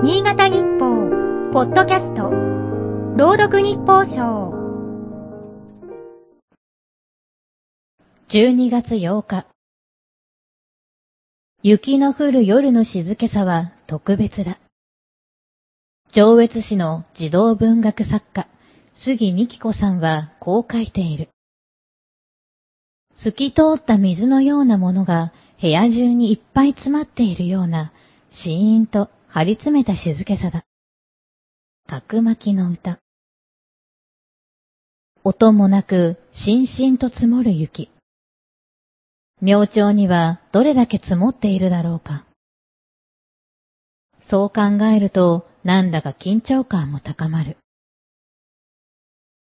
新潟日報、ポッドキャスト、朗読日報賞。12月8日。雪の降る夜の静けさは特別だ。上越市の児童文学作家、杉美希子さんはこう書いている。透き通った水のようなものが部屋中にいっぱい詰まっているような、シーンと張り詰めた静けさだ。角巻の歌。音もなく、しんしんと積もる雪。明朝にはどれだけ積もっているだろうか。そう考えると、なんだか緊張感も高まる。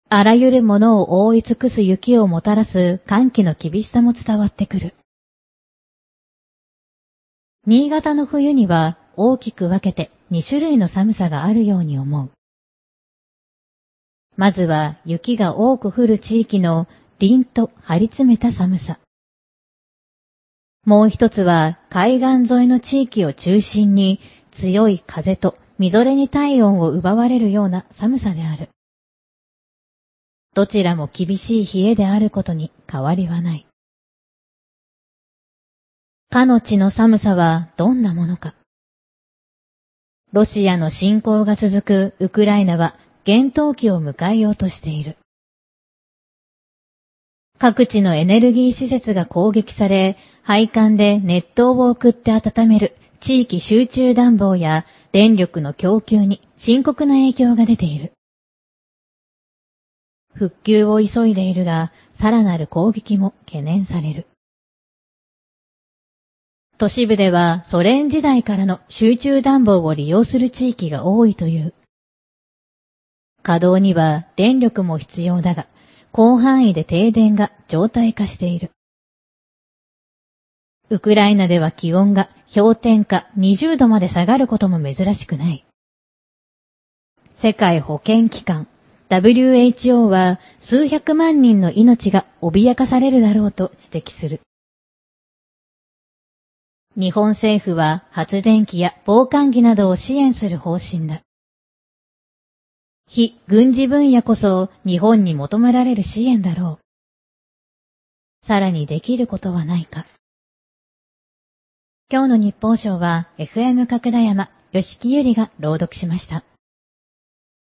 あらゆるものを覆い尽くす雪をもたらす寒気の厳しさも伝わってくる。新潟の冬には大きく分けて2種類の寒さがあるように思う。まずは雪が多く降る地域の凛と張り詰めた寒さ。もう一つは海岸沿いの地域を中心に強い風とみぞれに体温を奪われるような寒さである。どちらも厳しい冷えであることに変わりはない。かの地の寒さはどんなものか。ロシアの侵攻が続くウクライナは厳冬期を迎えようとしている。各地のエネルギー施設が攻撃され、配管で熱湯を送って温める地域集中暖房や電力の供給に深刻な影響が出ている。復旧を急いでいるが、さらなる攻撃も懸念される。都市部ではソ連時代からの集中暖房を利用する地域が多いという。稼働には電力も必要だが、広範囲で停電が常態化している。ウクライナでは気温が氷点下20度まで下がることも珍しくない。世界保健機関 WHO は数百万人の命が脅かされるだろうと指摘する。日本政府は発電機や防寒着などを支援する方針だ。非軍事分野こそ日本に求められる支援だろう。さらにできることはないか。今日の日報賞は FM 角田山、吉木ゆりが朗読しました。